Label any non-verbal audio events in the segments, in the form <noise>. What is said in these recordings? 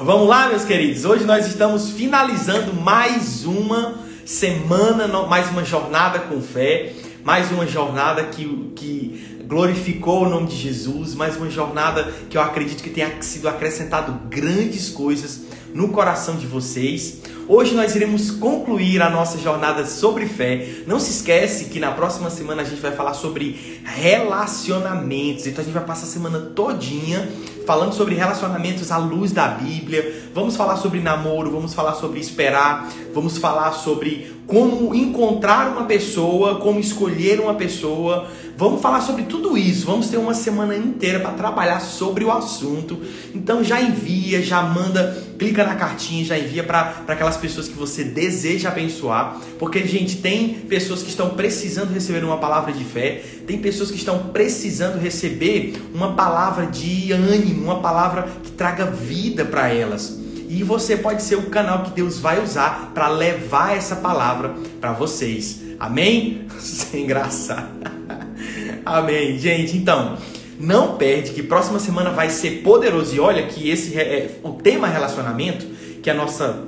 Vamos lá, meus queridos. Hoje nós estamos finalizando mais uma semana, mais uma jornada com fé, mais uma jornada que, que glorificou o nome de Jesus, mais uma jornada que eu acredito que tenha sido acrescentado grandes coisas no coração de vocês. Hoje nós iremos concluir a nossa jornada sobre fé. Não se esquece que na próxima semana a gente vai falar sobre relacionamentos. Então a gente vai passar a semana todinha falando sobre relacionamentos à luz da Bíblia. Vamos falar sobre namoro, vamos falar sobre esperar, vamos falar sobre como encontrar uma pessoa, como escolher uma pessoa. Vamos falar sobre tudo isso. Vamos ter uma semana inteira para trabalhar sobre o assunto. Então já envia, já manda, clica na cartinha, já envia para aquelas pessoas que você deseja abençoar. Porque, gente, tem pessoas que estão precisando receber uma palavra de fé, tem pessoas que estão precisando receber uma palavra de ânimo, uma palavra que traga vida para elas. E você pode ser o canal que Deus vai usar para levar essa palavra para vocês. Amém? <laughs> Sem graça. <laughs> Amém. Gente, então, não perde que próxima semana vai ser poderoso. E olha que esse é o tema relacionamento, que a nossa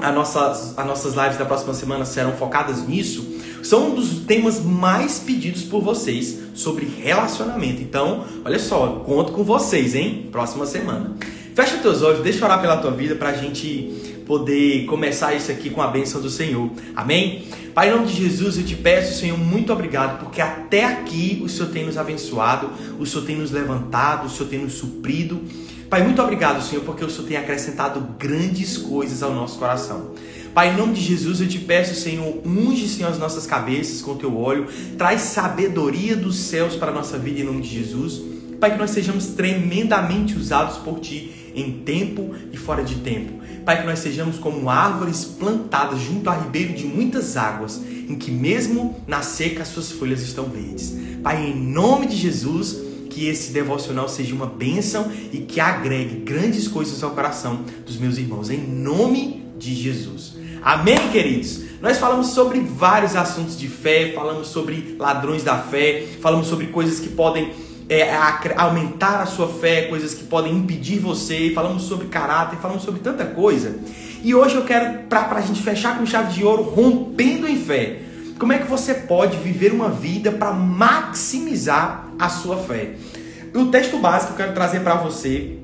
a nossas, as nossas lives da próxima semana serão focadas nisso, são um dos temas mais pedidos por vocês sobre relacionamento. Então, olha só, conto com vocês, hein? Próxima semana. Fecha teus olhos, deixa eu orar pela tua vida para a gente poder começar isso aqui com a bênção do Senhor. Amém? Pai, em nome de Jesus, eu te peço, Senhor, muito obrigado, porque até aqui o Senhor tem nos abençoado, o Senhor tem nos levantado, o Senhor tem nos suprido. Pai, muito obrigado, Senhor, porque o Senhor tem acrescentado grandes coisas ao nosso coração. Pai, em nome de Jesus, eu te peço, Senhor, unge, Senhor, as nossas cabeças com teu óleo, traz sabedoria dos céus para a nossa vida em nome de Jesus. Pai, que nós sejamos tremendamente usados por Ti em tempo e fora de tempo. Pai, que nós sejamos como árvores plantadas junto a ribeiro de muitas águas, em que mesmo na seca as suas folhas estão verdes. Pai, em nome de Jesus, que esse devocional seja uma bênção e que agregue grandes coisas ao coração dos meus irmãos, em nome de Jesus. Amém, queridos? Nós falamos sobre vários assuntos de fé, falamos sobre ladrões da fé, falamos sobre coisas que podem é, aumentar a sua fé, coisas que podem impedir você, falamos sobre caráter, falamos sobre tanta coisa. E hoje eu quero, para a gente fechar com chave de ouro, rompendo em fé. Como é que você pode viver uma vida para maximizar a sua fé? O texto básico que eu quero trazer para você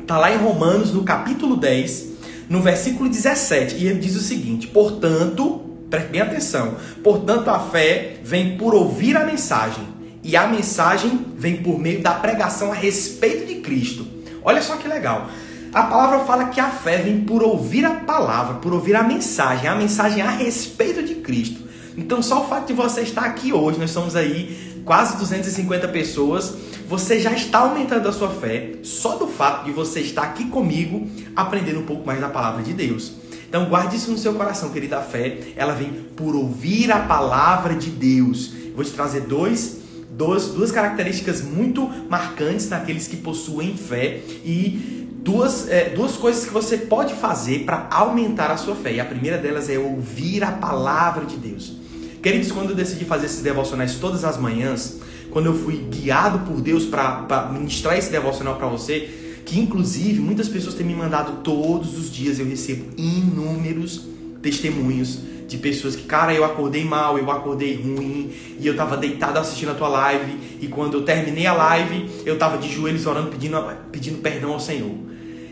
está lá em Romanos, no capítulo 10, no versículo 17, e ele diz o seguinte: Portanto, preste bem atenção, portanto a fé vem por ouvir a mensagem e a mensagem vem por meio da pregação a respeito de Cristo. Olha só que legal. A palavra fala que a fé vem por ouvir a palavra, por ouvir a mensagem, a mensagem a respeito de Cristo. Então, só o fato de você estar aqui hoje, nós somos aí quase 250 pessoas, você já está aumentando a sua fé só do fato de você estar aqui comigo, aprendendo um pouco mais da palavra de Deus. Então, guarde isso no seu coração, querida. Fé, ela vem por ouvir a palavra de Deus. Vou te trazer dois duas, duas características muito marcantes naqueles que possuem fé e duas, é, duas coisas que você pode fazer para aumentar a sua fé. E a primeira delas é ouvir a palavra de Deus. Queridos, quando eu decidi fazer esses devocionais todas as manhãs, quando eu fui guiado por Deus para ministrar esse devocional para você, que inclusive muitas pessoas têm me mandado todos os dias, eu recebo inúmeros testemunhos de pessoas que, cara, eu acordei mal, eu acordei ruim, e eu tava deitado assistindo a tua live, e quando eu terminei a live, eu tava de joelhos orando, pedindo, pedindo perdão ao Senhor.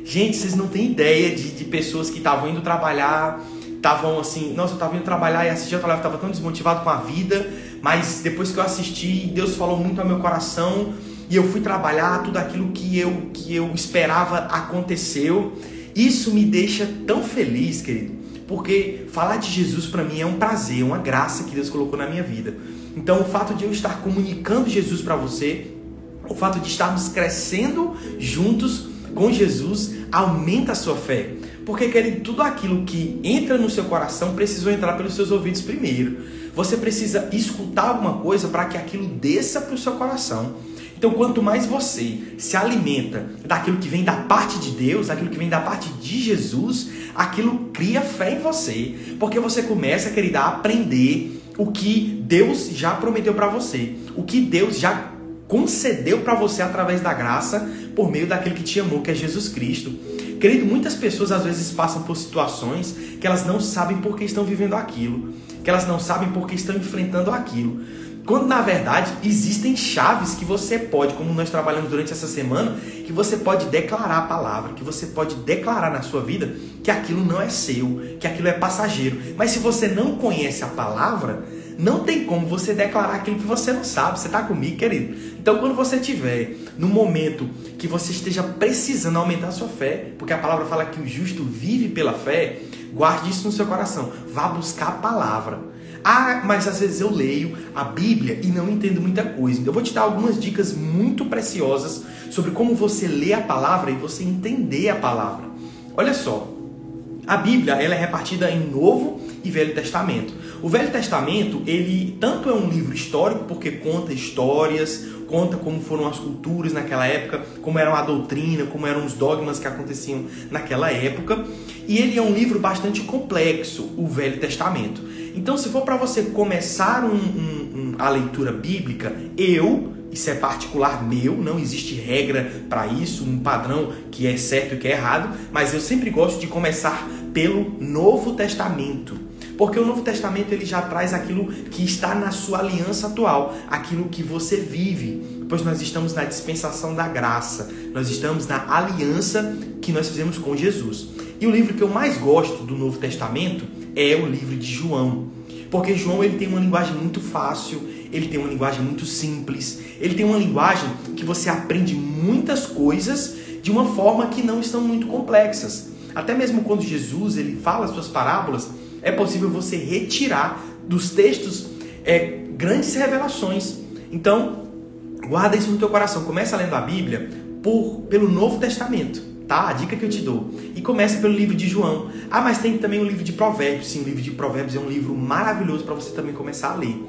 Gente, vocês não têm ideia de, de pessoas que estavam indo trabalhar, estavam assim, nossa, eu tava indo trabalhar e assisti a tua live, tava tão desmotivado com a vida, mas depois que eu assisti, Deus falou muito ao meu coração, e eu fui trabalhar, tudo aquilo que eu, que eu esperava aconteceu. Isso me deixa tão feliz, querido porque falar de Jesus para mim é um prazer, uma graça que Deus colocou na minha vida. Então, o fato de eu estar comunicando Jesus para você, o fato de estarmos crescendo juntos com Jesus, aumenta a sua fé. Porque, querido, tudo aquilo que entra no seu coração precisou entrar pelos seus ouvidos primeiro. Você precisa escutar alguma coisa para que aquilo desça para o seu coração. Então, quanto mais você se alimenta daquilo que vem da parte de Deus, daquilo que vem da parte de Jesus, aquilo cria fé em você, porque você começa, querida, a aprender o que Deus já prometeu para você, o que Deus já concedeu para você através da graça por meio daquele que te amou, que é Jesus Cristo. Querido, muitas pessoas às vezes passam por situações que elas não sabem por que estão vivendo aquilo, que elas não sabem por que estão enfrentando aquilo. Quando na verdade existem chaves que você pode, como nós trabalhamos durante essa semana, que você pode declarar a palavra, que você pode declarar na sua vida que aquilo não é seu, que aquilo é passageiro. Mas se você não conhece a palavra, não tem como você declarar aquilo que você não sabe. Você está comigo, querido? Então, quando você tiver no momento que você esteja precisando aumentar a sua fé, porque a palavra fala que o justo vive pela fé, guarde isso no seu coração. Vá buscar a palavra. Ah, mas às vezes eu leio a Bíblia e não entendo muita coisa. Eu vou te dar algumas dicas muito preciosas sobre como você lê a palavra e você entender a palavra. Olha só, a Bíblia ela é repartida em Novo e Velho Testamento. O Velho Testamento ele tanto é um livro histórico porque conta histórias, conta como foram as culturas naquela época, como era a doutrina, como eram os dogmas que aconteciam naquela época, e ele é um livro bastante complexo, o Velho Testamento. Então, se for para você começar um, um, um, a leitura bíblica, eu, isso é particular meu, não existe regra para isso, um padrão que é certo e que é errado, mas eu sempre gosto de começar pelo Novo Testamento. Porque o Novo Testamento ele já traz aquilo que está na sua aliança atual, aquilo que você vive, pois nós estamos na dispensação da graça, nós estamos na aliança que nós fizemos com Jesus. E o livro que eu mais gosto do Novo Testamento é o livro de João. Porque João ele tem uma linguagem muito fácil, ele tem uma linguagem muito simples, ele tem uma linguagem que você aprende muitas coisas de uma forma que não estão muito complexas. Até mesmo quando Jesus ele fala suas parábolas, é possível você retirar dos textos é, grandes revelações. Então, guarda isso no teu coração. Começa lendo a Bíblia por, pelo Novo Testamento tá? A dica que eu te dou. E começa pelo livro de João. Ah, mas tem também o livro de Provérbios. Sim, o livro de Provérbios é um livro maravilhoso para você também começar a ler.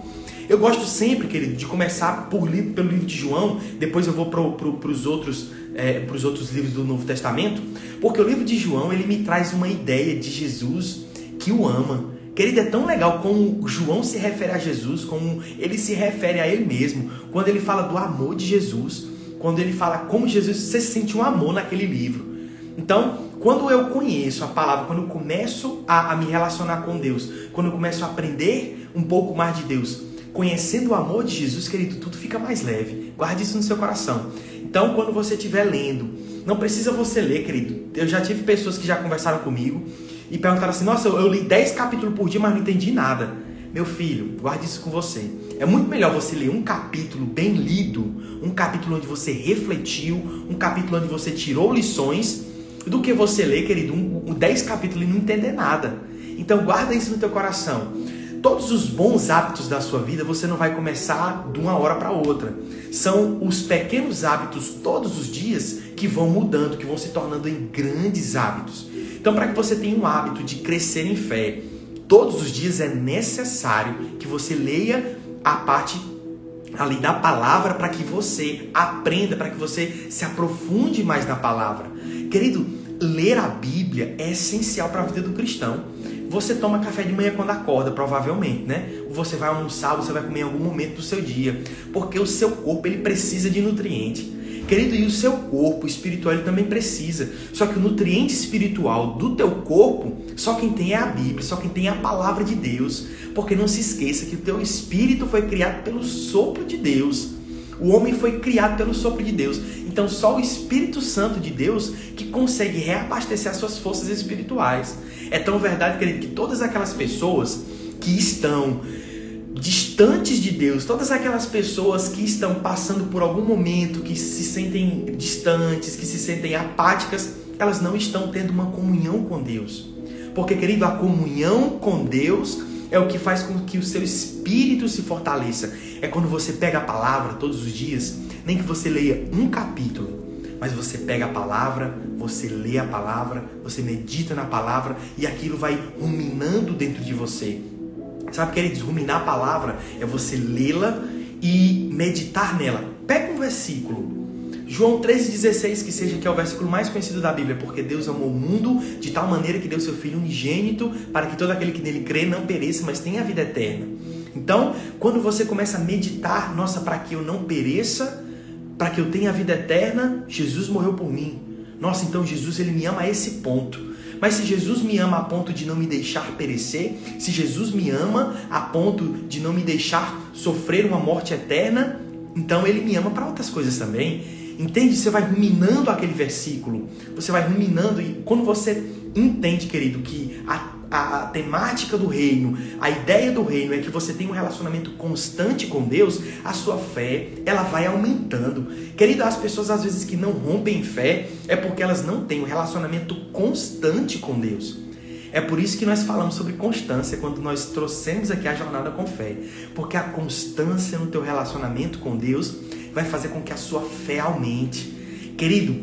Eu gosto sempre, querido, de começar por, pelo livro de João, depois eu vou para pro, os outros, é, outros livros do Novo Testamento, porque o livro de João ele me traz uma ideia de Jesus que o ama. Querido, é tão legal como João se refere a Jesus, como ele se refere a ele mesmo, quando ele fala do amor de Jesus, quando ele fala como Jesus, você sente um amor naquele livro. Então, quando eu conheço a palavra, quando eu começo a, a, me relacionar com Deus, quando eu começo a aprender um pouco mais de Deus, conhecendo o amor de Jesus, querido, tudo fica mais leve. Guarde isso no seu coração. Então, quando você estiver lendo, não precisa você ler, querido. Eu já tive pessoas que já conversaram comigo e perguntaram assim: Nossa, eu, eu li 10 capítulos por dia, mas não entendi nada. Meu filho, guarde isso com você. É muito melhor você ler um capítulo bem lido, um capítulo onde você refletiu, um capítulo onde você tirou lições do que você ler, querido, um, um 10 capítulos e não entender nada. Então guarda isso no teu coração. Todos os bons hábitos da sua vida você não vai começar de uma hora para outra. São os pequenos hábitos todos os dias que vão mudando, que vão se tornando em grandes hábitos. Então, para que você tenha um hábito de crescer em fé, todos os dias é necessário que você leia a parte ali da palavra para que você aprenda, para que você se aprofunde mais na palavra. Querido, ler a Bíblia é essencial para a vida do cristão. Você toma café de manhã quando acorda, provavelmente, né? Você vai almoçar, você vai comer em algum momento do seu dia, porque o seu corpo ele precisa de nutriente. Querido, e o seu corpo espiritual ele também precisa. Só que o nutriente espiritual do teu corpo, só quem tem é a Bíblia, só quem tem é a palavra de Deus. Porque não se esqueça que o teu espírito foi criado pelo sopro de Deus. O homem foi criado pelo sopro de Deus. Então só o Espírito Santo de Deus que consegue reabastecer as suas forças espirituais. É tão verdade, querido, que todas aquelas pessoas que estão distantes de Deus, todas aquelas pessoas que estão passando por algum momento, que se sentem distantes, que se sentem apáticas, elas não estão tendo uma comunhão com Deus. Porque, querido, a comunhão com Deus é o que faz com que o seu espírito se fortaleça. É quando você pega a palavra todos os dias, nem que você leia um capítulo, mas você pega a palavra, você lê a palavra, você medita na palavra e aquilo vai ruminando dentro de você. Sabe, queridos, ruminar a palavra é você lê-la e meditar nela. Pega um versículo, João 13,16, que seja que é o versículo mais conhecido da Bíblia, porque Deus amou o mundo de tal maneira que deu seu Filho unigênito para que todo aquele que nele crê não pereça, mas tenha a vida eterna. Então, quando você começa a meditar, nossa, para que eu não pereça, para que eu tenha a vida eterna, Jesus morreu por mim. Nossa, então Jesus ele me ama a esse ponto. Mas se Jesus me ama a ponto de não me deixar perecer, se Jesus me ama a ponto de não me deixar sofrer uma morte eterna, então ele me ama para outras coisas também. Entende? Você vai ruminando aquele versículo, você vai ruminando, e quando você entende, querido, que a a, temática do reino, a ideia do reino é que você tem um relacionamento constante com Deus, a sua fé, ela vai aumentando. Querido, as pessoas às vezes que não rompem fé é porque elas não têm um relacionamento constante com Deus. É por isso que nós falamos sobre constância quando nós trouxemos aqui a jornada com fé, porque a constância no teu relacionamento com Deus vai fazer com que a sua fé aumente. Querido,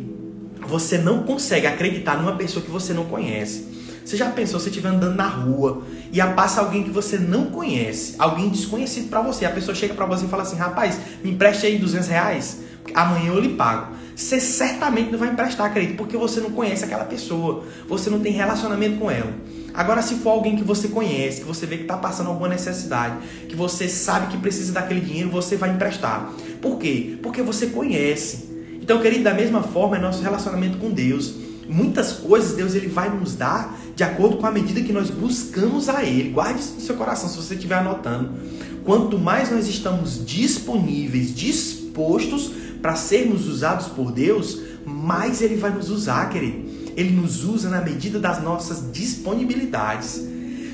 você não consegue acreditar numa pessoa que você não conhece. Você já pensou se estiver andando na rua e passa alguém que você não conhece, alguém desconhecido para você, a pessoa chega para você e fala assim, rapaz, me empreste aí 200 reais, amanhã eu lhe pago. Você certamente não vai emprestar, querido, porque você não conhece aquela pessoa, você não tem relacionamento com ela. Agora, se for alguém que você conhece, que você vê que está passando alguma necessidade, que você sabe que precisa daquele dinheiro, você vai emprestar. Por quê? Porque você conhece. Então, querido, da mesma forma é nosso relacionamento com Deus. Muitas coisas Deus ele vai nos dar de acordo com a medida que nós buscamos a Ele. Guarde isso no seu coração se você estiver anotando. Quanto mais nós estamos disponíveis, dispostos para sermos usados por Deus, mais Ele vai nos usar, querido. Ele nos usa na medida das nossas disponibilidades.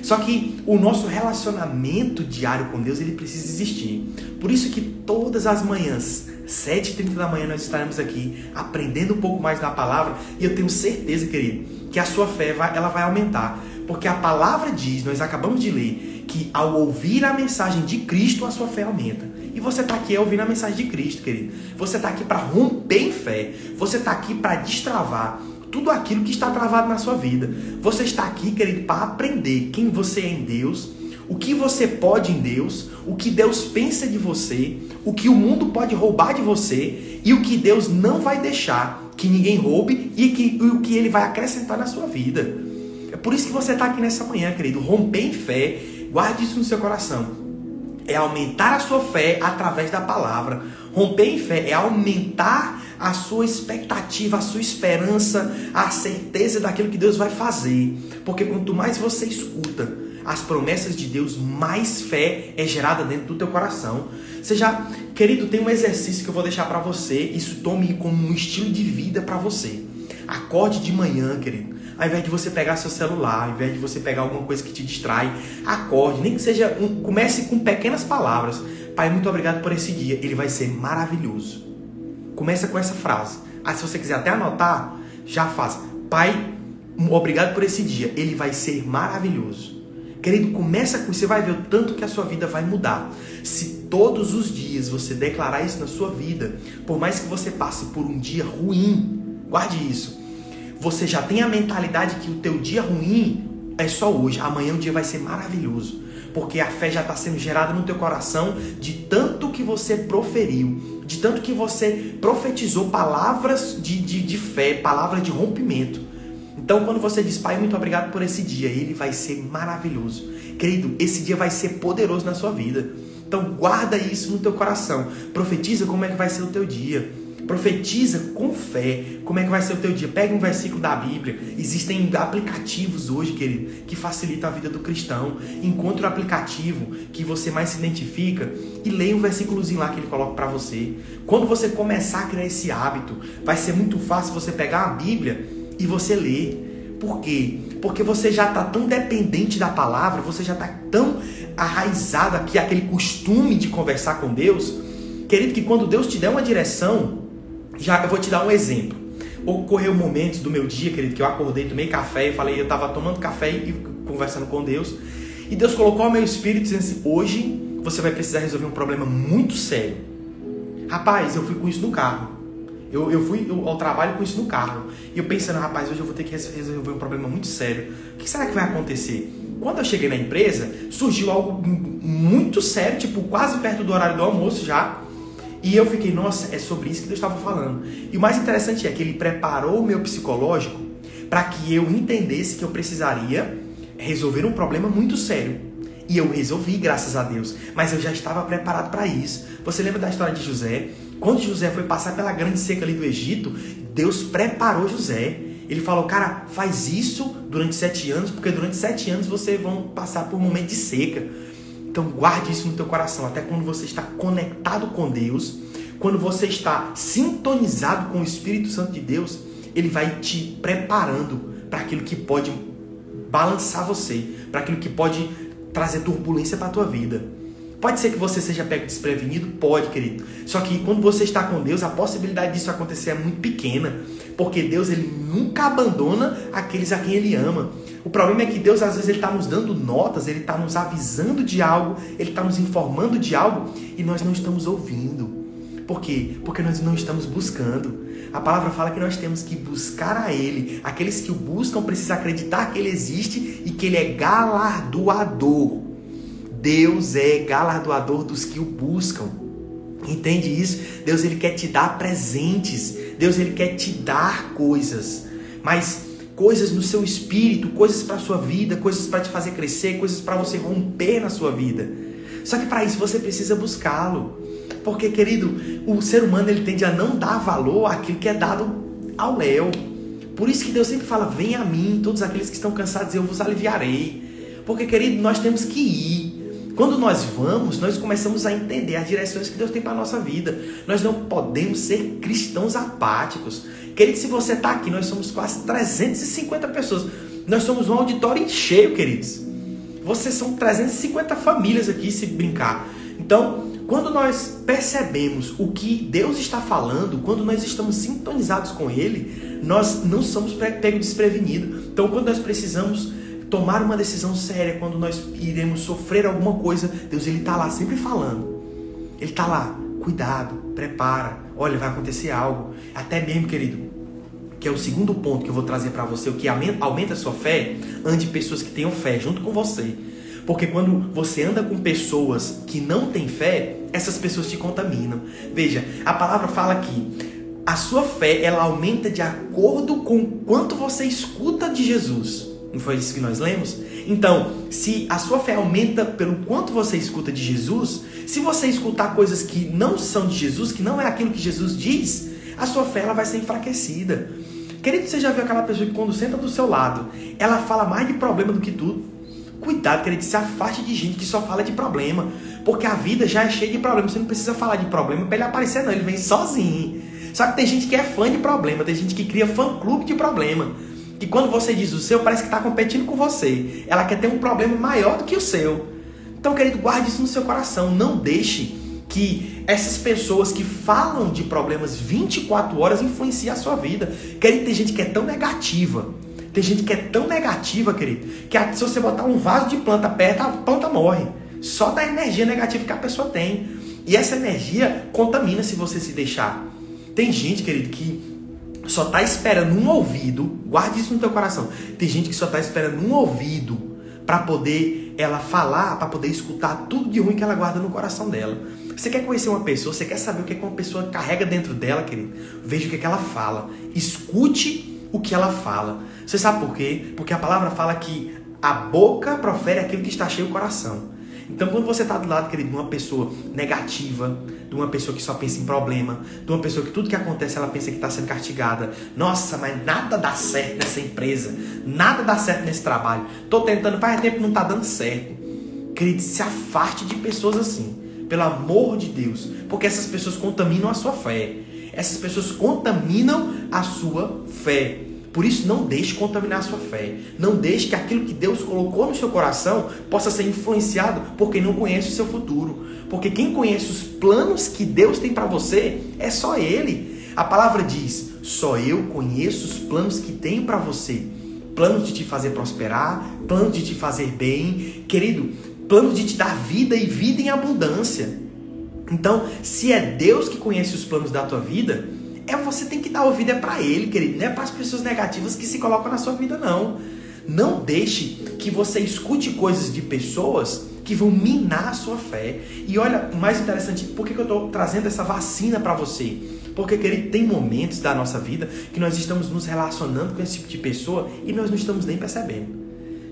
Só que o nosso relacionamento diário com Deus ele precisa existir. Por isso que todas as manhãs 7h30 da manhã nós estaremos aqui aprendendo um pouco mais da palavra e eu tenho certeza, querido, que a sua fé vai, ela vai aumentar. Porque a palavra diz, nós acabamos de ler, que ao ouvir a mensagem de Cristo, a sua fé aumenta. E você está aqui ouvindo a mensagem de Cristo, querido. Você está aqui para romper em fé. Você está aqui para destravar tudo aquilo que está travado na sua vida. Você está aqui, querido, para aprender quem você é em Deus, o que você pode em Deus, o que Deus pensa de você, o que o mundo pode roubar de você e o que Deus não vai deixar que ninguém roube e, que, e o que ele vai acrescentar na sua vida. É por isso que você está aqui nessa manhã, querido. Romper em fé, guarde isso no seu coração. É aumentar a sua fé através da palavra. Romper em fé é aumentar a sua expectativa, a sua esperança, a certeza daquilo que Deus vai fazer. Porque quanto mais você escuta, as promessas de Deus, mais fé é gerada dentro do teu coração. Você já, querido, tem um exercício que eu vou deixar para você, isso tome como um estilo de vida para você. Acorde de manhã, querido. Ao invés de você pegar seu celular, ao invés de você pegar alguma coisa que te distrai, acorde, nem que seja um, comece com pequenas palavras. Pai, muito obrigado por esse dia, ele vai ser maravilhoso. Começa com essa frase. Ah, se você quiser até anotar, já faz. Pai, obrigado por esse dia, ele vai ser maravilhoso. Querido, começa com isso, você vai ver o tanto que a sua vida vai mudar. Se todos os dias você declarar isso na sua vida, por mais que você passe por um dia ruim, guarde isso. Você já tem a mentalidade que o teu dia ruim é só hoje, amanhã o dia vai ser maravilhoso. Porque a fé já está sendo gerada no teu coração de tanto que você proferiu, de tanto que você profetizou palavras de, de, de fé, palavras de rompimento. Então, quando você diz, Pai, muito obrigado por esse dia, ele vai ser maravilhoso. Querido, esse dia vai ser poderoso na sua vida. Então, guarda isso no teu coração. Profetiza como é que vai ser o teu dia. Profetiza com fé como é que vai ser o teu dia. Pega um versículo da Bíblia. Existem aplicativos hoje, querido, que facilitam a vida do cristão. Encontre o aplicativo que você mais se identifica e leia um versículozinho lá que ele coloca para você. Quando você começar a criar esse hábito, vai ser muito fácil você pegar a Bíblia e você lê. Por quê? Porque você já está tão dependente da palavra, você já está tão arraizado aqui, aquele costume de conversar com Deus, querido, que quando Deus te der uma direção, já eu vou te dar um exemplo. Ocorreu momentos do meu dia, querido, que eu acordei, tomei café e falei, eu estava tomando café e conversando com Deus, e Deus colocou ao meu espírito dizendo assim: hoje você vai precisar resolver um problema muito sério. Rapaz, eu fui com isso no carro. Eu, eu fui ao trabalho com isso no carro. E eu pensando, rapaz, hoje eu vou ter que resolver um problema muito sério. O que será que vai acontecer? Quando eu cheguei na empresa, surgiu algo muito sério, tipo, quase perto do horário do almoço já. E eu fiquei, nossa, é sobre isso que Deus estava falando. E o mais interessante é que ele preparou o meu psicológico para que eu entendesse que eu precisaria resolver um problema muito sério. E eu resolvi, graças a Deus. Mas eu já estava preparado para isso. Você lembra da história de José? Quando José foi passar pela grande seca ali do Egito, Deus preparou José. Ele falou, cara, faz isso durante sete anos, porque durante sete anos vocês vão passar por um momento de seca. Então guarde isso no teu coração, até quando você está conectado com Deus, quando você está sintonizado com o Espírito Santo de Deus, ele vai te preparando para aquilo que pode balançar você, para aquilo que pode trazer turbulência para a tua vida. Pode ser que você seja pego desprevenido? Pode, querido. Só que quando você está com Deus, a possibilidade disso acontecer é muito pequena. Porque Deus ele nunca abandona aqueles a quem ele ama. O problema é que Deus às vezes ele está nos dando notas, ele está nos avisando de algo, ele está nos informando de algo e nós não estamos ouvindo. Por quê? Porque nós não estamos buscando. A palavra fala que nós temos que buscar a Ele. Aqueles que o buscam precisam acreditar que Ele existe e que Ele é galardoador Deus é galardoador dos que o buscam. Entende isso? Deus ele quer te dar presentes. Deus ele quer te dar coisas. Mas coisas no seu espírito, coisas para sua vida, coisas para te fazer crescer, coisas para você romper na sua vida. Só que para isso você precisa buscá-lo. Porque, querido, o ser humano ele tende a não dar valor àquilo que é dado ao léu. Por isso que Deus sempre fala: "Venha a mim, todos aqueles que estão cansados, eu vos aliviarei". Porque, querido, nós temos que ir. Quando nós vamos, nós começamos a entender as direções que Deus tem para a nossa vida. Nós não podemos ser cristãos apáticos. Querido, se você está aqui, nós somos quase 350 pessoas. Nós somos um auditório cheio, queridos. Vocês são 350 famílias aqui, se brincar. Então, quando nós percebemos o que Deus está falando, quando nós estamos sintonizados com Ele, nós não somos pegos desprevenidos. Então, quando nós precisamos tomar uma decisão séria, quando nós iremos sofrer alguma coisa, Deus ele está lá sempre falando. Ele está lá, cuidado, prepara, olha, vai acontecer algo. Até mesmo, querido, que é o segundo ponto que eu vou trazer para você, o que aumenta a sua fé, ande pessoas que tenham fé junto com você. Porque quando você anda com pessoas que não têm fé, essas pessoas te contaminam. Veja, a palavra fala que a sua fé ela aumenta de acordo com quanto você escuta de Jesus. Não foi isso que nós lemos? Então, se a sua fé aumenta pelo quanto você escuta de Jesus, se você escutar coisas que não são de Jesus, que não é aquilo que Jesus diz, a sua fé ela vai ser enfraquecida. Querido, você já viu aquela pessoa que quando senta do seu lado, ela fala mais de problema do que tudo? Cuidado, querido, se afaste de gente que só fala de problema. Porque a vida já é cheia de problemas. Você não precisa falar de problema para ele aparecer, não. Ele vem sozinho. Só que tem gente que é fã de problema, tem gente que cria fã-clube de problema que quando você diz o seu, parece que está competindo com você. Ela quer ter um problema maior do que o seu. Então, querido, guarde isso no seu coração. Não deixe que essas pessoas que falam de problemas 24 horas influenciem a sua vida. Querido, tem gente que é tão negativa. Tem gente que é tão negativa, querido, que se você botar um vaso de planta perto, a planta morre. Só da energia negativa que a pessoa tem. E essa energia contamina se você se deixar. Tem gente, querido, que só está esperando um ouvido, guarde isso no teu coração. Tem gente que só está esperando um ouvido para poder ela falar, para poder escutar tudo de ruim que ela guarda no coração dela. Você quer conhecer uma pessoa, você quer saber o que, é que uma pessoa carrega dentro dela, querido? Veja o que, é que ela fala. Escute o que ela fala. Você sabe por quê? Porque a palavra fala que a boca profere aquilo que está cheio o coração. Então, quando você está do lado, querido, de uma pessoa negativa, de uma pessoa que só pensa em problema, de uma pessoa que tudo que acontece ela pensa que está sendo castigada. Nossa, mas nada dá certo nessa empresa, nada dá certo nesse trabalho. Tô tentando, faz tempo não está dando certo. Querido, se afaste de pessoas assim, pelo amor de Deus, porque essas pessoas contaminam a sua fé. Essas pessoas contaminam a sua fé. Por isso, não deixe contaminar sua fé. Não deixe que aquilo que Deus colocou no seu coração possa ser influenciado por quem não conhece o seu futuro. Porque quem conhece os planos que Deus tem para você é só Ele. A palavra diz: só eu conheço os planos que tenho para você. Planos de te fazer prosperar, planos de te fazer bem. Querido, planos de te dar vida e vida em abundância. Então, se é Deus que conhece os planos da tua vida, é você tem que dar ouvido é para ele, querido, não é para as pessoas negativas que se colocam na sua vida não. Não deixe que você escute coisas de pessoas que vão minar a sua fé. E olha, o mais interessante, por que, que eu estou trazendo essa vacina para você? Porque, querido, tem momentos da nossa vida que nós estamos nos relacionando com esse tipo de pessoa e nós não estamos nem percebendo.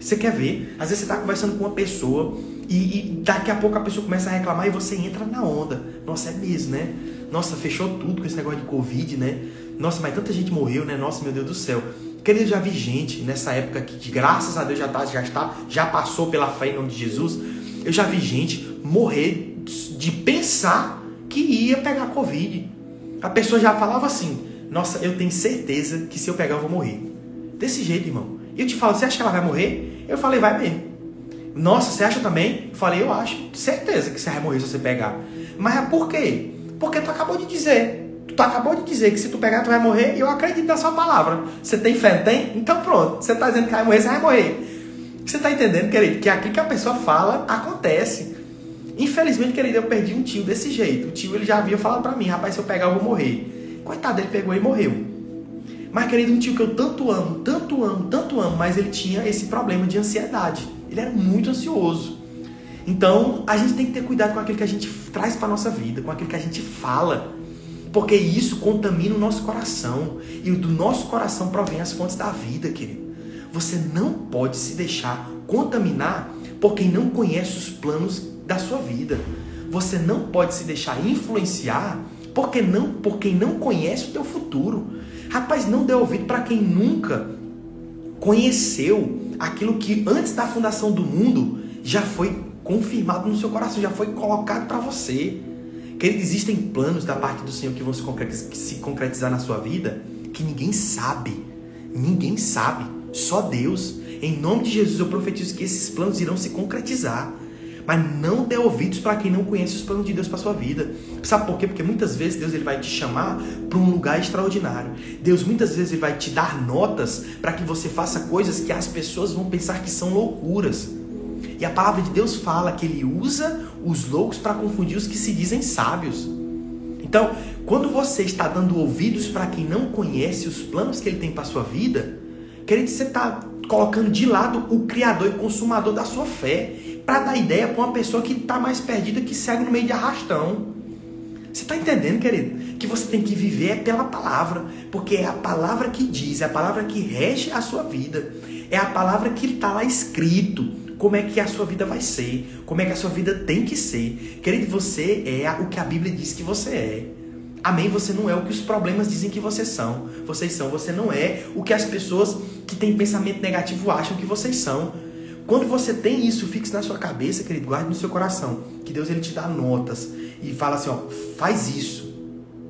Você quer ver? Às vezes você está conversando com uma pessoa e, e, daqui a pouco a pessoa começa a reclamar e você entra na onda. Nossa, é mesmo, né? Nossa, fechou tudo com esse negócio de Covid, né? Nossa, mas tanta gente morreu, né? Nossa, meu Deus do céu. Querido, já vi gente nessa época que, graças a Deus, já, tá, já, está, já passou pela fé em nome de Jesus. Eu já vi gente morrer de pensar que ia pegar Covid. A pessoa já falava assim: Nossa, eu tenho certeza que se eu pegar eu vou morrer. Desse jeito, irmão. E eu te falo: Você acha que ela vai morrer? Eu falei: Vai mesmo. Nossa, você acha também? Eu falei: Eu acho. Certeza que você vai morrer se você pegar. Mas por quê? Porque tu acabou de dizer Tu acabou de dizer que se tu pegar, tu vai morrer, e eu acredito na sua palavra. Você tem fé? Tem? Então pronto. Você está dizendo que vai morrer, você vai morrer. Você está entendendo, querido? Que aquilo que a pessoa fala, acontece. Infelizmente, querido, eu perdi um tio desse jeito. O tio ele já havia falado para mim, rapaz, se eu pegar, eu vou morrer. Coitado, ele pegou e morreu. Mas, querido, um tio que eu tanto amo, tanto amo, tanto amo, mas ele tinha esse problema de ansiedade. Ele era muito ansioso. Então, a gente tem que ter cuidado com aquilo que a gente traz para nossa vida, com aquilo que a gente fala. Porque isso contamina o nosso coração. E do nosso coração provém as fontes da vida, querido. Você não pode se deixar contaminar por quem não conhece os planos da sua vida. Você não pode se deixar influenciar porque não, por quem não conhece o teu futuro. Rapaz, não dê ouvido para quem nunca conheceu aquilo que antes da fundação do mundo já foi confirmado no seu coração, já foi colocado para você. Que existem planos da parte do Senhor que vão se concretizar na sua vida que ninguém sabe. Ninguém sabe. Só Deus. Em nome de Jesus eu profetizo que esses planos irão se concretizar. Mas não dê ouvidos para quem não conhece os planos de Deus para sua vida. Sabe por quê? Porque muitas vezes Deus ele vai te chamar para um lugar extraordinário. Deus muitas vezes ele vai te dar notas para que você faça coisas que as pessoas vão pensar que são loucuras. E a palavra de Deus fala que ele usa os loucos para confundir os que se dizem sábios. Então, quando você está dando ouvidos para quem não conhece os planos que ele tem para sua vida, querendo você está colocando de lado o criador e consumador da sua fé, para dar ideia para uma pessoa que está mais perdida, que segue no meio de arrastão. Você está entendendo, querido? Que você tem que viver pela palavra, porque é a palavra que diz, é a palavra que rege a sua vida, é a palavra que está lá escrito como é que a sua vida vai ser, como é que a sua vida tem que ser. Querido, você é o que a Bíblia diz que você é. Amém? Você não é o que os problemas dizem que vocês são. Vocês são. Você não é o que as pessoas que têm pensamento negativo acham que vocês são. Quando você tem isso fixo na sua cabeça, querido, guarde no seu coração. Que Deus ele te dá notas e fala assim, ó, faz isso.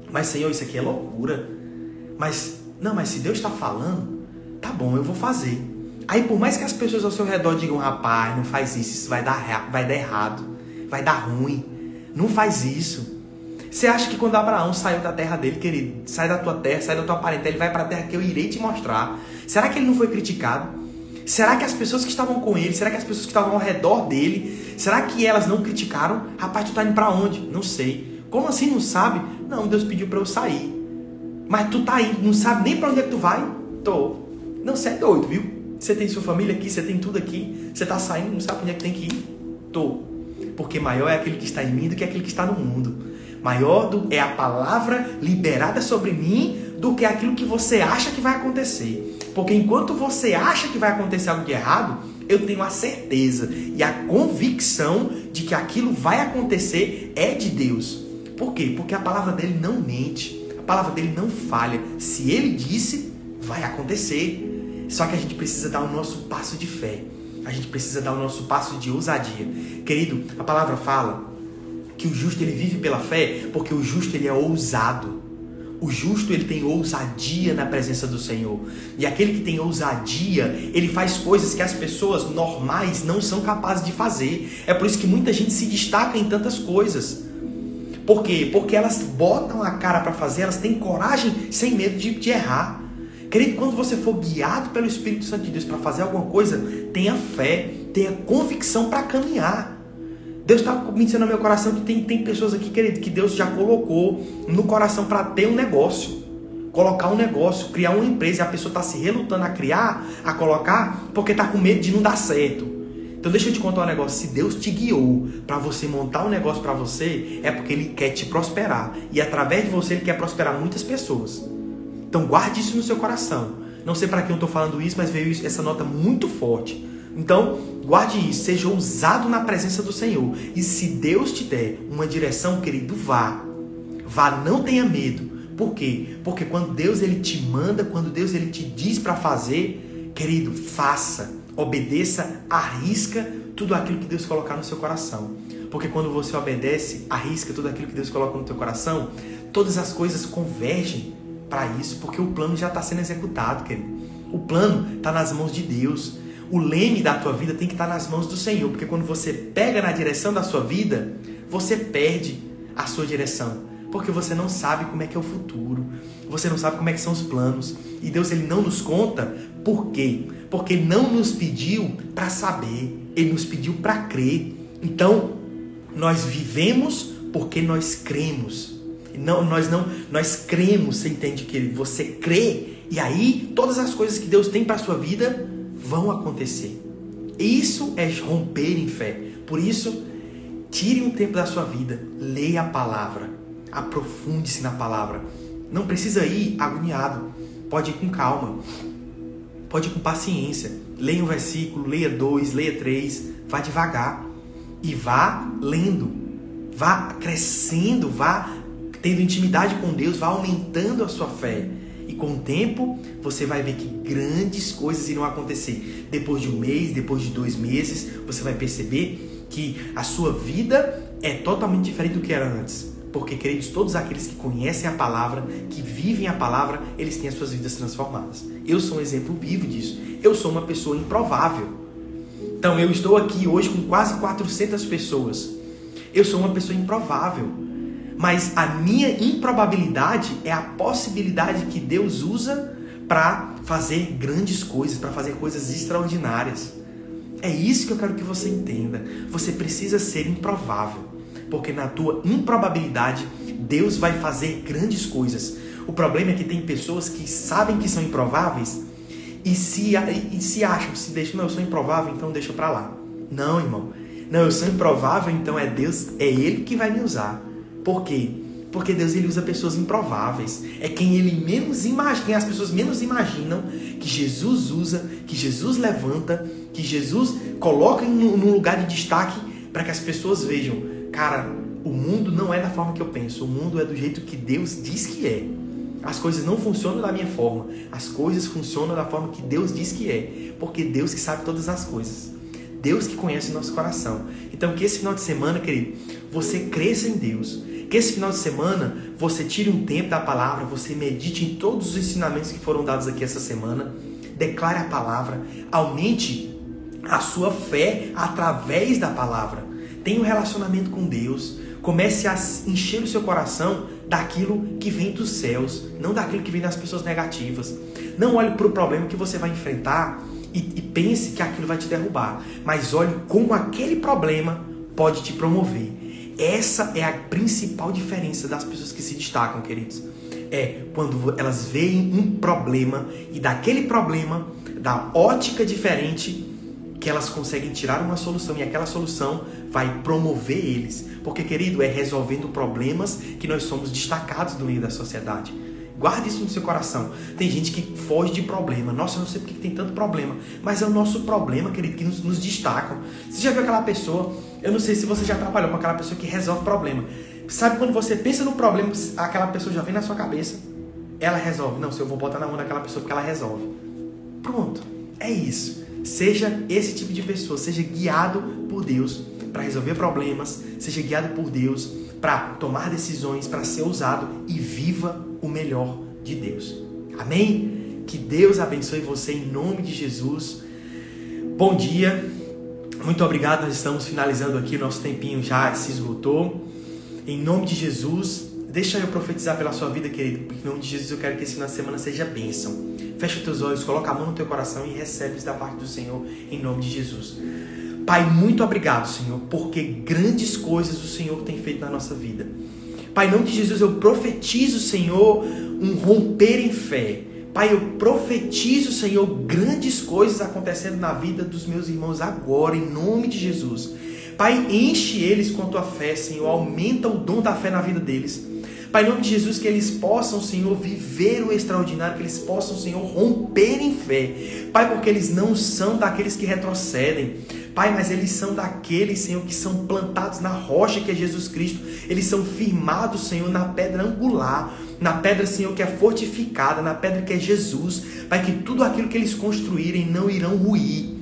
Mas Senhor, isso aqui é loucura. Mas não, mas se Deus está falando, tá bom, eu vou fazer. Aí, por mais que as pessoas ao seu redor digam, rapaz, não faz isso, isso vai dar, vai dar errado, vai dar ruim, não faz isso. Você acha que quando Abraão saiu da terra dele, querido, sai da tua terra, sai da tua parentela, ele vai para a terra que eu irei te mostrar. Será que ele não foi criticado? Será que as pessoas que estavam com ele, será que as pessoas que estavam ao redor dele, será que elas não criticaram? Rapaz, tu tá indo para onde? Não sei. Como assim não sabe? Não, Deus pediu para eu sair. Mas tu tá indo, não sabe nem para onde é que tu vai? Tô. Não, você é doido, viu? Você tem sua família aqui, você tem tudo aqui, você está saindo, não sabe onde é que tem que ir? Tô. Porque maior é aquele que está em mim do que aquele que está no mundo. Maior do, é a palavra liberada sobre mim do que aquilo que você acha que vai acontecer. Porque enquanto você acha que vai acontecer algo de errado, eu tenho a certeza e a convicção de que aquilo vai acontecer é de Deus. Por quê? Porque a palavra dele não mente, a palavra dele não falha. Se ele disse, vai acontecer. Só que a gente precisa dar o nosso passo de fé. A gente precisa dar o nosso passo de ousadia. Querido, a palavra fala que o justo ele vive pela fé porque o justo ele é ousado. O justo ele tem ousadia na presença do Senhor. E aquele que tem ousadia, ele faz coisas que as pessoas normais não são capazes de fazer. É por isso que muita gente se destaca em tantas coisas. Por quê? Porque elas botam a cara para fazer, elas têm coragem sem medo de, de errar. Querido, quando você for guiado pelo Espírito Santo de Deus para fazer alguma coisa, tenha fé, tenha convicção para caminhar. Deus está me ensinando no meu coração que tem, tem pessoas aqui, querido, que Deus já colocou no coração para ter um negócio. Colocar um negócio, criar uma empresa, e a pessoa está se relutando a criar, a colocar, porque está com medo de não dar certo. Então deixa eu te contar um negócio. Se Deus te guiou para você montar um negócio para você, é porque Ele quer te prosperar. E através de você Ele quer prosperar muitas pessoas. Então guarde isso no seu coração. Não sei para quem eu estou falando isso, mas veio essa nota muito forte. Então, guarde isso, seja ousado na presença do Senhor. E se Deus te der uma direção, querido, vá. Vá, não tenha medo, Por quê? Porque quando Deus ele te manda, quando Deus ele te diz para fazer, querido, faça, obedeça, arrisca tudo aquilo que Deus colocar no seu coração. Porque quando você obedece, arrisca tudo aquilo que Deus coloca no teu coração, todas as coisas convergem para isso, porque o plano já está sendo executado, querido. O plano está nas mãos de Deus. O leme da tua vida tem que estar tá nas mãos do Senhor, porque quando você pega na direção da sua vida, você perde a sua direção, porque você não sabe como é que é o futuro, você não sabe como é que são os planos, e Deus ele não nos conta por quê? Porque ele não nos pediu para saber, ele nos pediu para crer. Então, nós vivemos porque nós cremos. Não, nós não, nós cremos, você entende que você crê e aí todas as coisas que Deus tem para sua vida vão acontecer. Isso é romper em fé. Por isso, tire um tempo da sua vida, leia a palavra, aprofunde-se na palavra. Não precisa ir agoniado, pode ir com calma, pode ir com paciência. Leia um versículo, leia dois, leia três, vá devagar e vá lendo, vá crescendo, vá tendo intimidade com Deus, vá aumentando a sua fé. E com o tempo, você vai ver que grandes coisas irão acontecer. Depois de um mês, depois de dois meses, você vai perceber que a sua vida é totalmente diferente do que era antes. Porque, queridos, todos aqueles que conhecem a palavra, que vivem a palavra, eles têm as suas vidas transformadas. Eu sou um exemplo vivo disso. Eu sou uma pessoa improvável. Então eu estou aqui hoje com quase 400 pessoas. Eu sou uma pessoa improvável. Mas a minha improbabilidade é a possibilidade que Deus usa para fazer grandes coisas, para fazer coisas extraordinárias. É isso que eu quero que você entenda. Você precisa ser improvável, porque na tua improbabilidade Deus vai fazer grandes coisas. O problema é que tem pessoas que sabem que são improváveis e se, e se acham, se deixam, não, eu sou improvável, então deixa pra lá. Não, irmão. Não, eu sou improvável, então é Deus, é Ele que vai me usar. Por quê? Porque Deus ele usa pessoas improváveis. É quem ele menos imagina, quem as pessoas menos imaginam que Jesus usa, que Jesus levanta, que Jesus coloca num lugar de destaque para que as pessoas vejam, cara, o mundo não é da forma que eu penso, o mundo é do jeito que Deus diz que é. As coisas não funcionam da minha forma. As coisas funcionam da forma que Deus diz que é. Porque Deus que sabe todas as coisas. Deus que conhece o nosso coração. Então, que esse final de semana, querido, você cresça em Deus. Que esse final de semana você tire um tempo da palavra, você medite em todos os ensinamentos que foram dados aqui essa semana. Declare a palavra. Aumente a sua fé através da palavra. Tenha um relacionamento com Deus. Comece a encher o seu coração daquilo que vem dos céus, não daquilo que vem das pessoas negativas. Não olhe para o problema que você vai enfrentar e, e pense que aquilo vai te derrubar, mas olhe como aquele problema pode te promover. Essa é a principal diferença das pessoas que se destacam, queridos. É quando elas veem um problema e daquele problema, da ótica diferente, que elas conseguem tirar uma solução e aquela solução vai promover eles. Porque, querido, é resolvendo problemas que nós somos destacados no meio da sociedade. Guarde isso no seu coração. Tem gente que foge de problema. Nossa, eu não sei porque tem tanto problema. Mas é o nosso problema, querido, que nos, nos destacam. Você já viu aquela pessoa? Eu não sei se você já trabalhou com aquela pessoa que resolve problema. Sabe quando você pensa no problema, aquela pessoa já vem na sua cabeça? Ela resolve. Não, se eu vou botar na mão daquela pessoa porque ela resolve. Pronto. É isso. Seja esse tipo de pessoa, seja guiado por Deus para resolver problemas, seja guiado por Deus para tomar decisões, para ser usado e viva o melhor de Deus. Amém? Que Deus abençoe você em nome de Jesus. Bom dia. Muito obrigado. Nós estamos finalizando aqui, nosso tempinho já se esgotou. Em nome de Jesus, deixa eu profetizar pela sua vida, querido. Em nome de Jesus, eu quero que esse final de semana seja bênção. Fecha os teus olhos, coloca a mão no teu coração e recebe isso da parte do Senhor, em nome de Jesus. Pai, muito obrigado, Senhor, porque grandes coisas o Senhor tem feito na nossa vida. Pai, em nome de Jesus, eu profetizo, Senhor, um romper em fé. Pai, eu profetizo, Senhor, grandes coisas acontecendo na vida dos meus irmãos agora, em nome de Jesus. Pai, enche eles com a tua fé, Senhor. Aumenta o dom da fé na vida deles. Pai, em nome de Jesus, que eles possam, Senhor, viver o extraordinário, que eles possam, Senhor, romper em fé. Pai, porque eles não são daqueles que retrocedem. Pai, mas eles são daqueles, Senhor, que são plantados na rocha que é Jesus Cristo. Eles são firmados, Senhor, na pedra angular. Na pedra, Senhor, que é fortificada, na pedra que é Jesus, Pai, que tudo aquilo que eles construírem não irão ruir.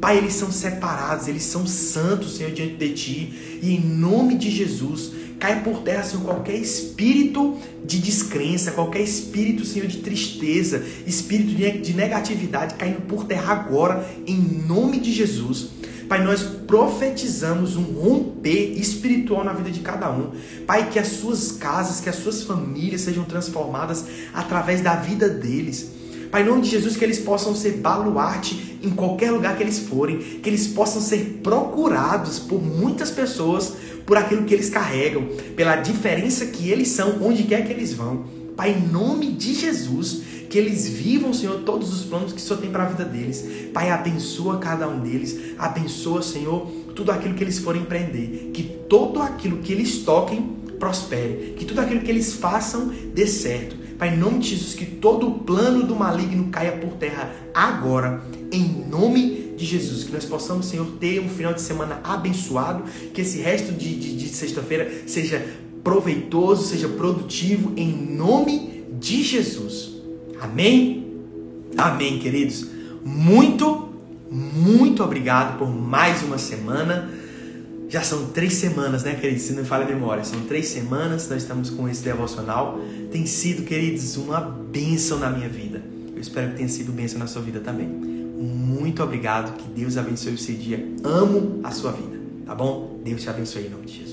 Pai, eles são separados, eles são santos, Senhor, diante de Ti. E em nome de Jesus, cai por terra, Senhor, qualquer espírito de descrença, qualquer espírito, Senhor, de tristeza, espírito de negatividade caindo por terra agora, em nome de Jesus. Pai, nós profetizamos um romper espiritual na vida de cada um. Pai, que as suas casas, que as suas famílias sejam transformadas através da vida deles. Pai, em nome de Jesus, que eles possam ser baluarte em qualquer lugar que eles forem, que eles possam ser procurados por muitas pessoas por aquilo que eles carregam, pela diferença que eles são, onde quer que eles vão. Pai, em nome de Jesus, que eles vivam, Senhor, todos os planos que o Senhor tem para a vida deles. Pai, abençoa cada um deles, abençoa, Senhor, tudo aquilo que eles forem empreender, que todo aquilo que eles toquem prospere, que tudo aquilo que eles façam dê certo. Pai, em nome de Jesus, que todo o plano do maligno caia por terra agora, em nome de Jesus. Que nós possamos, Senhor, ter um final de semana abençoado, que esse resto de, de, de sexta-feira seja proveitoso, seja produtivo, em nome de Jesus. Amém? Amém, queridos. Muito, muito obrigado por mais uma semana. Já são três semanas, né, queridos? Se não me falha a memória, são três semanas nós estamos com esse devocional. Tem sido, queridos, uma bênção na minha vida. Eu espero que tenha sido bênção na sua vida também. Muito obrigado, que Deus abençoe o seu dia. Amo a sua vida, tá bom? Deus te abençoe em nome de Jesus.